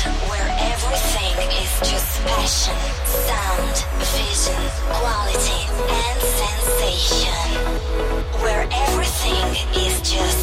where everything is just passion, sound, vision, quality, and sensation. Where everything is just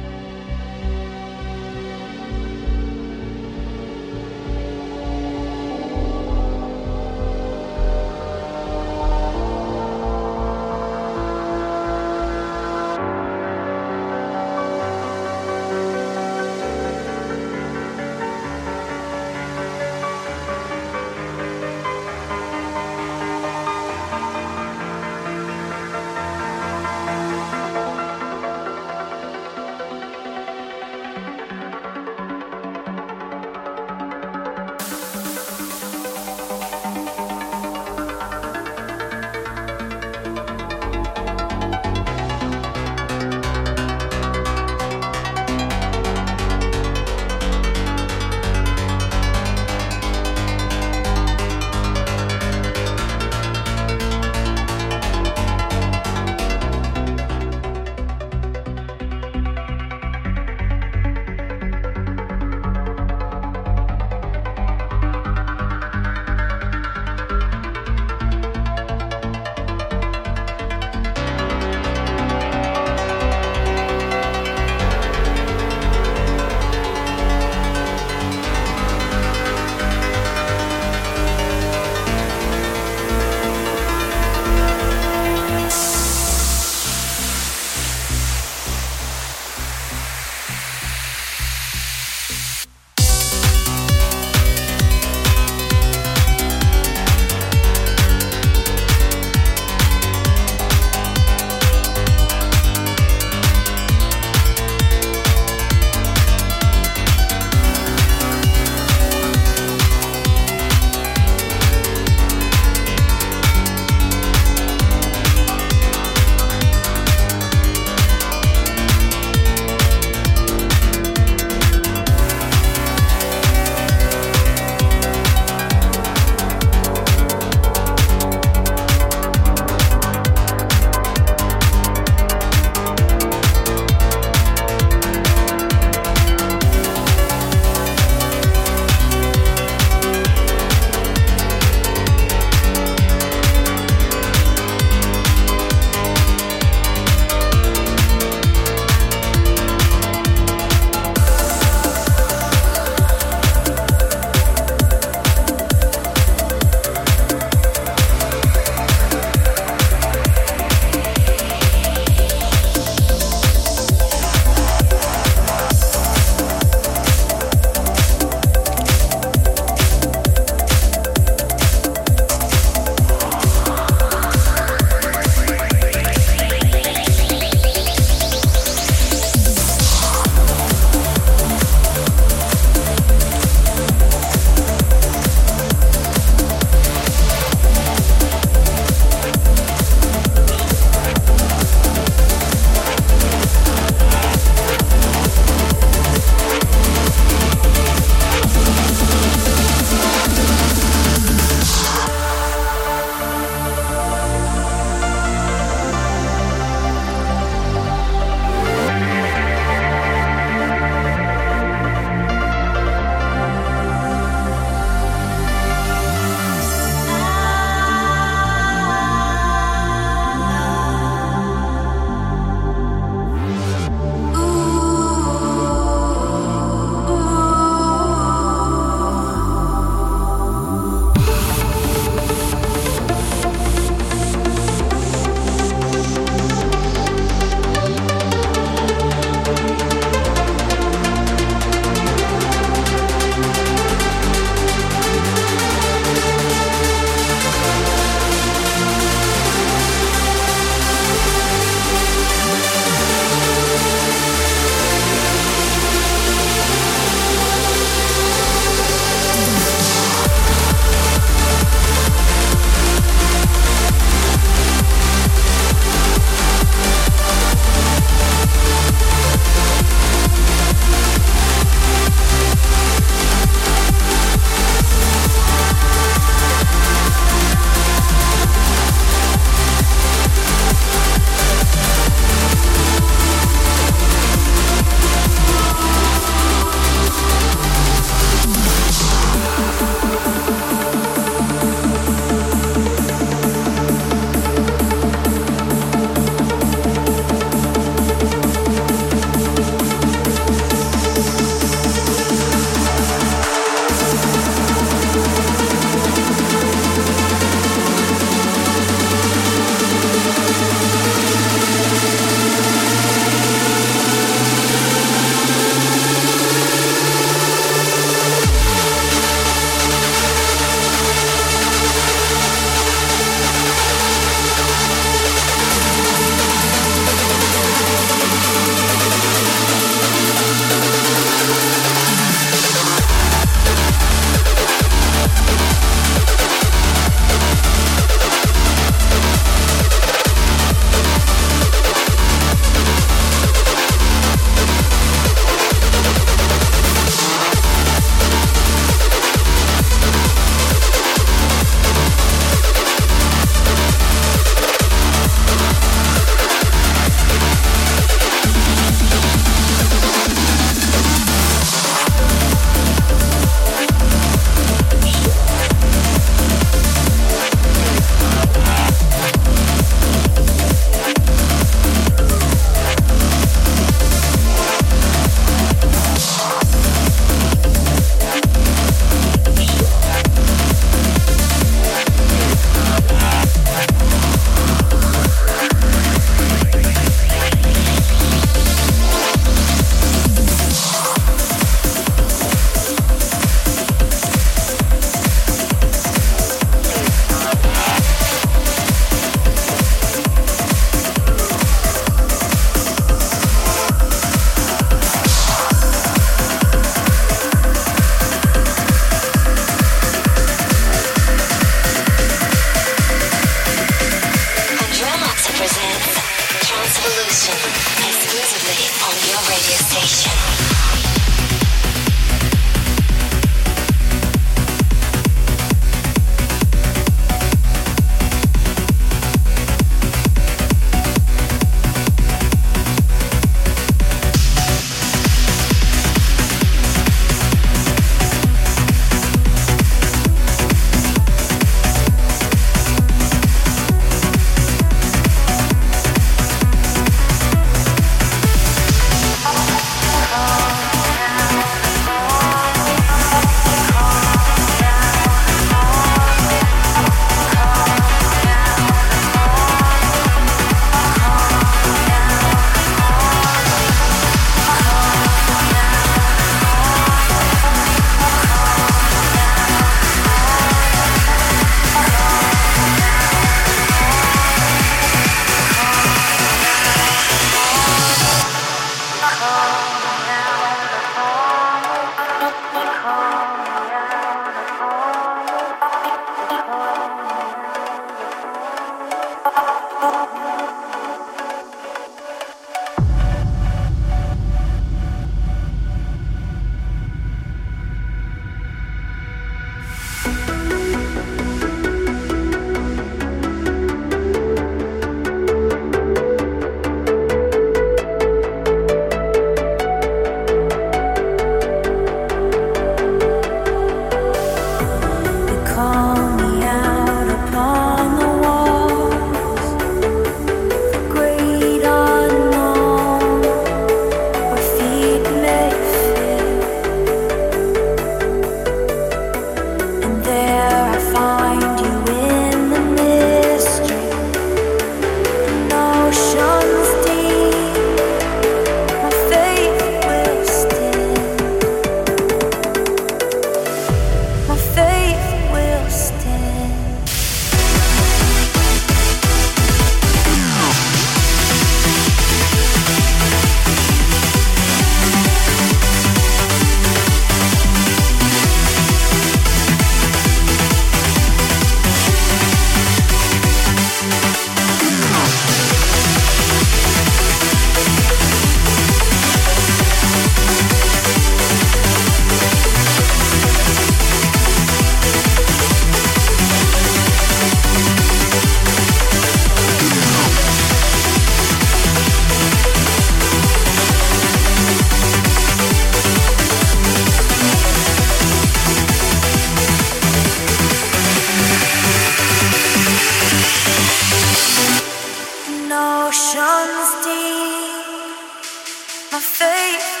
face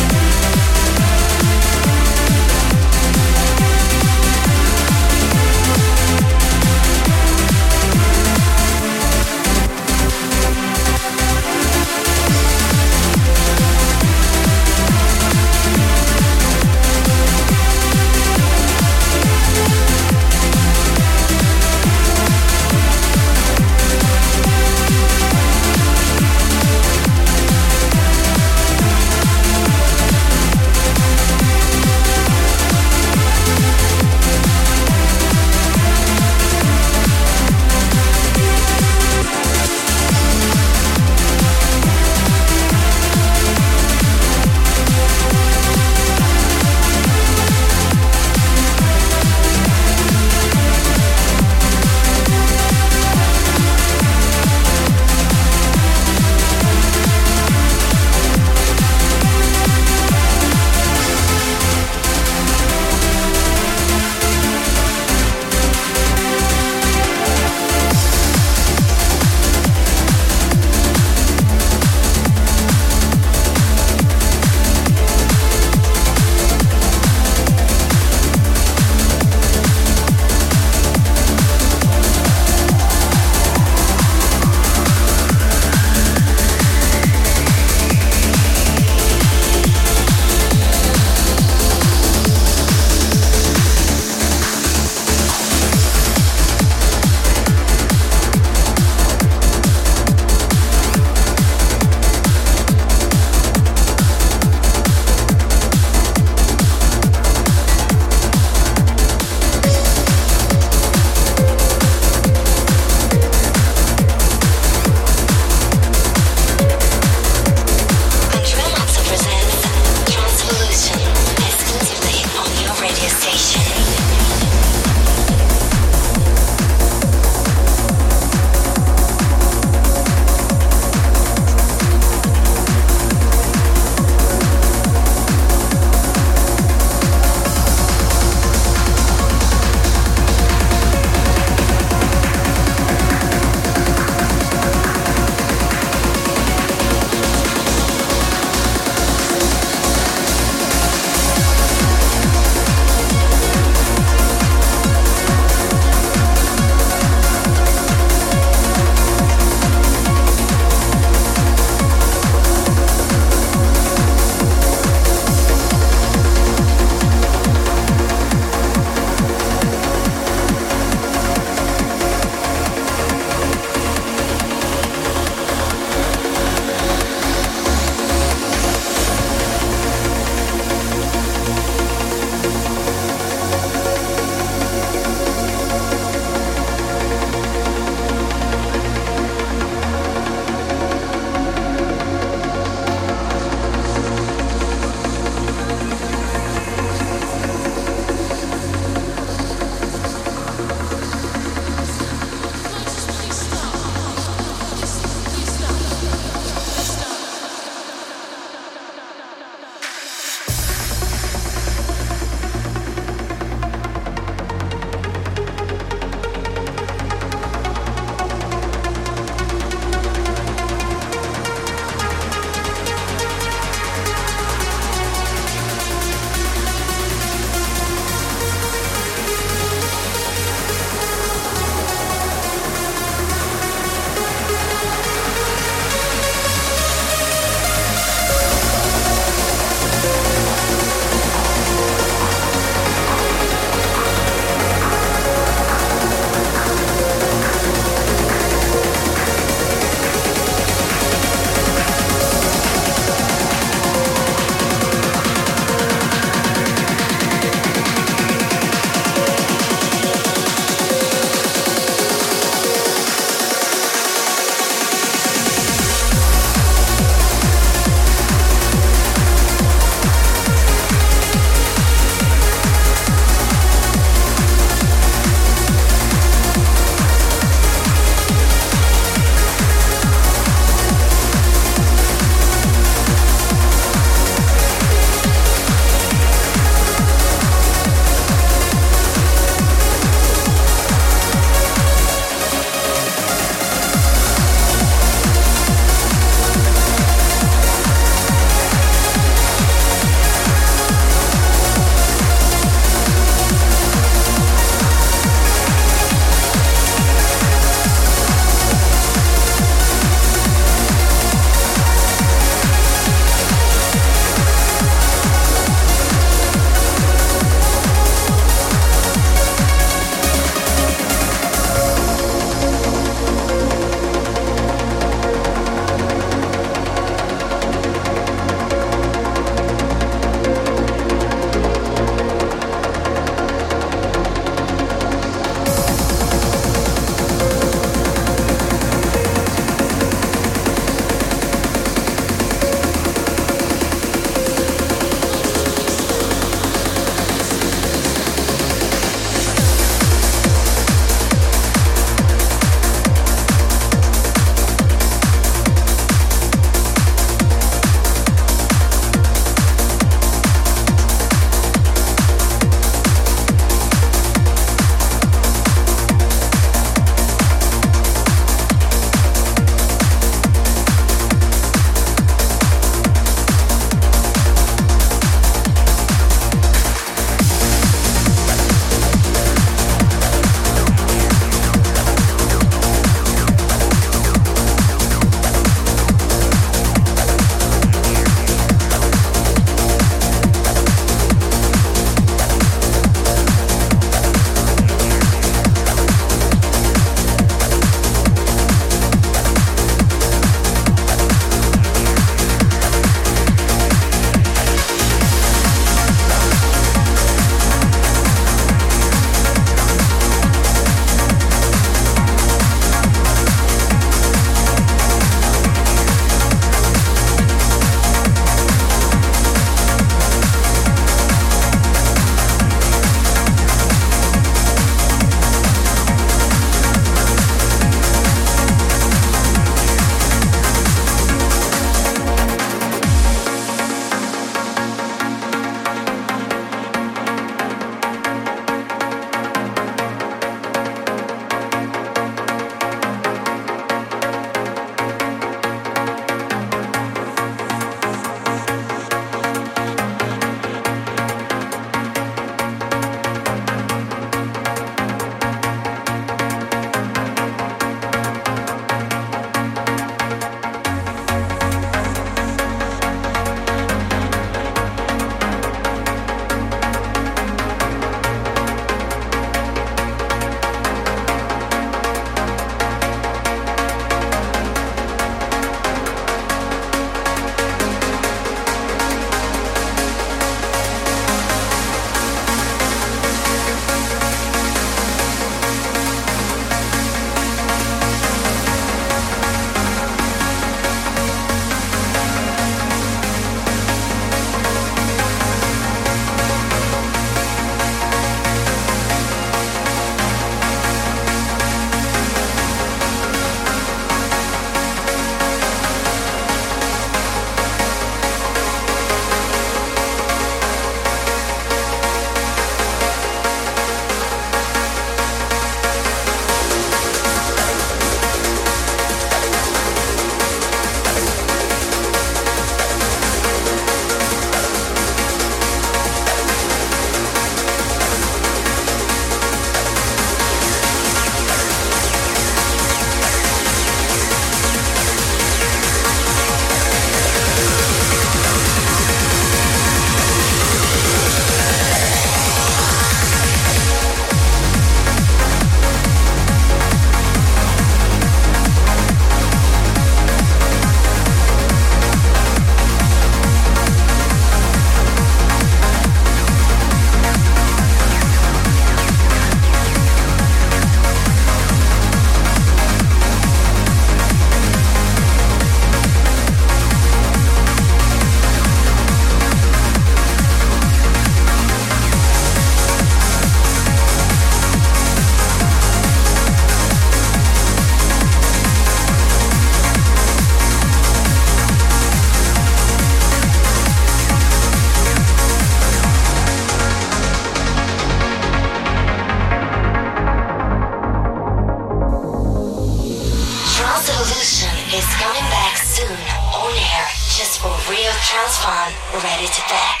Ready to back.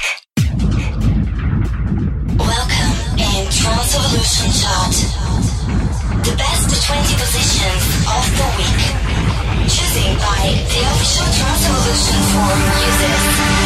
Welcome in Trans Evolution Chart. The best 20 positions of the week. Choosing by the official Trans Evolution forum users.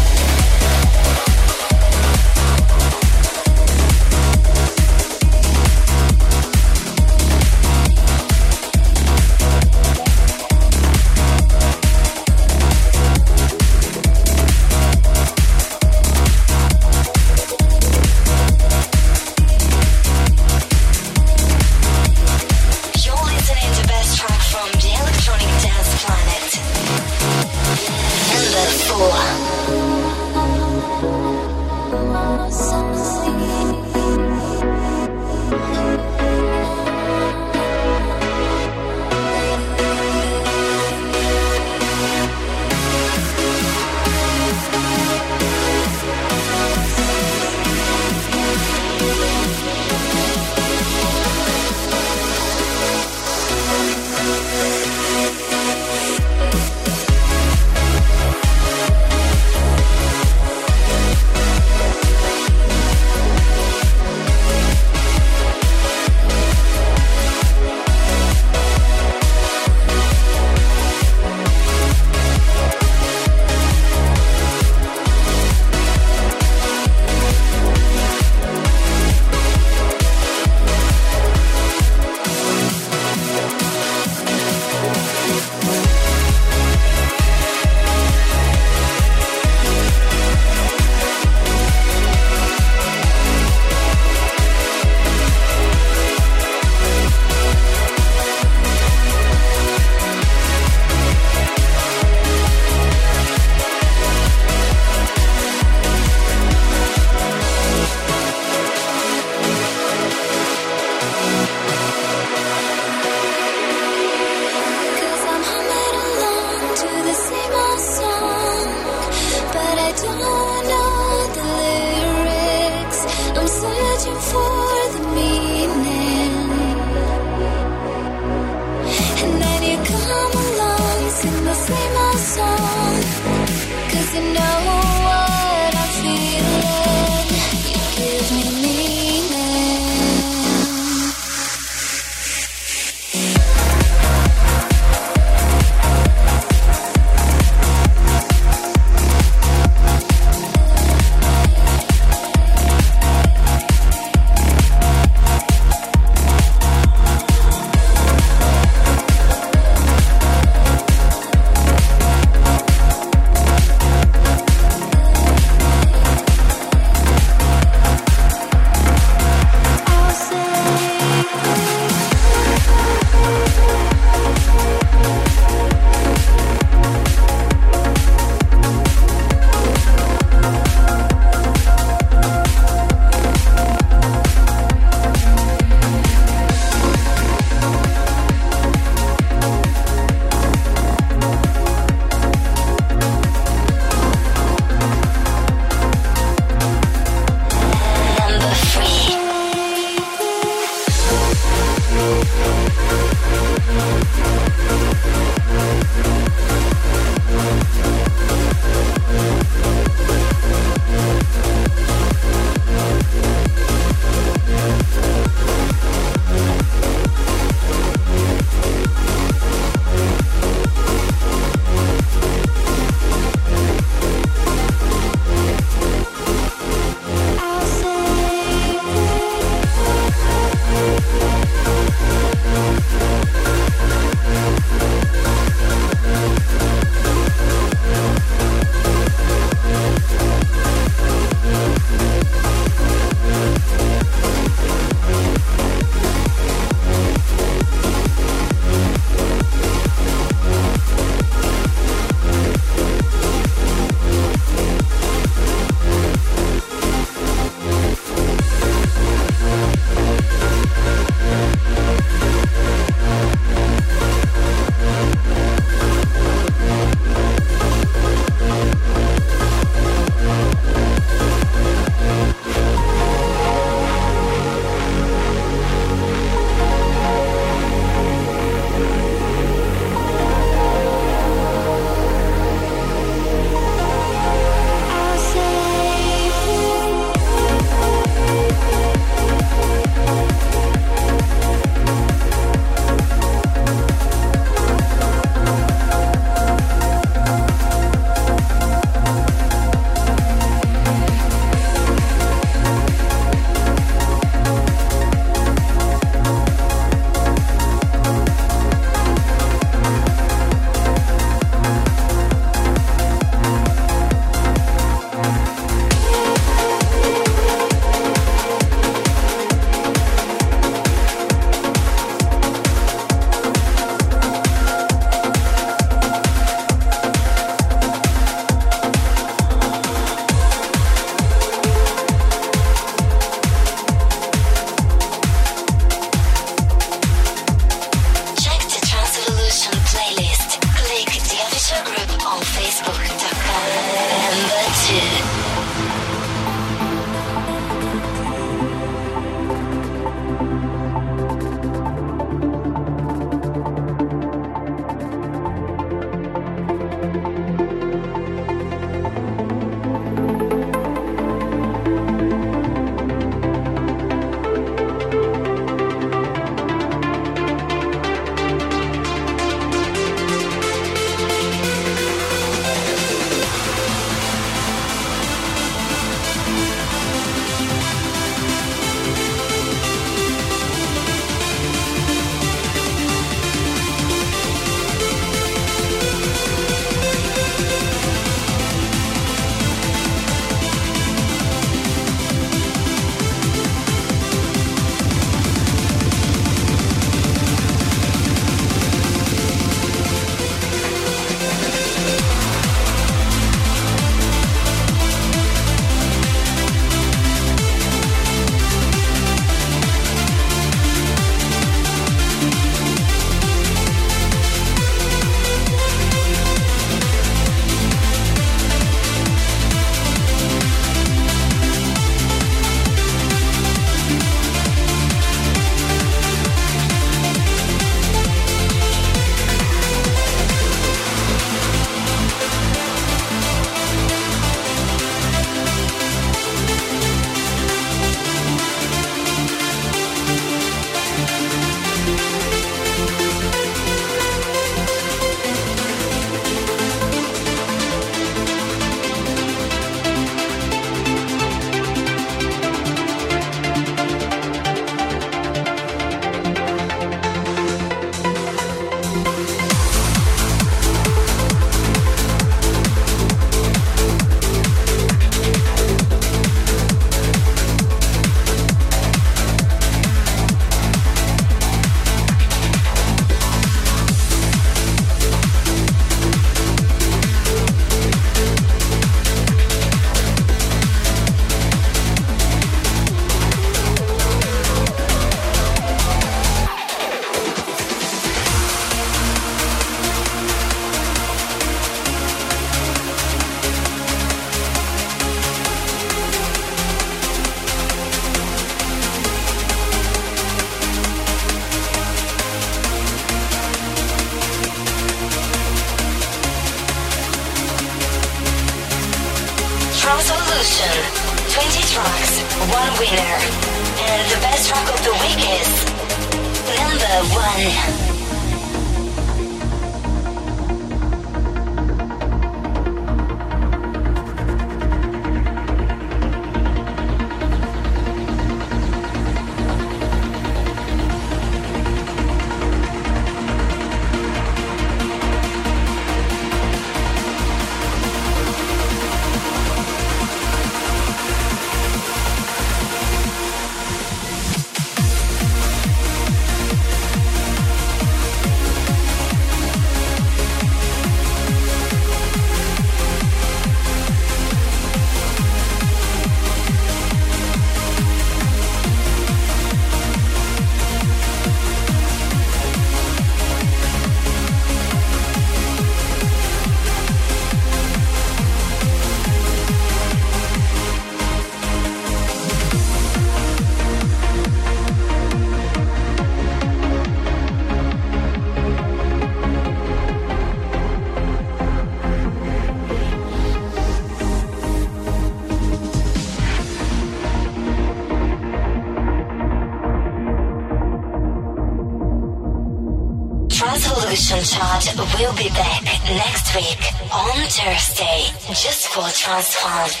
Will be back next week on Thursday just for Transform.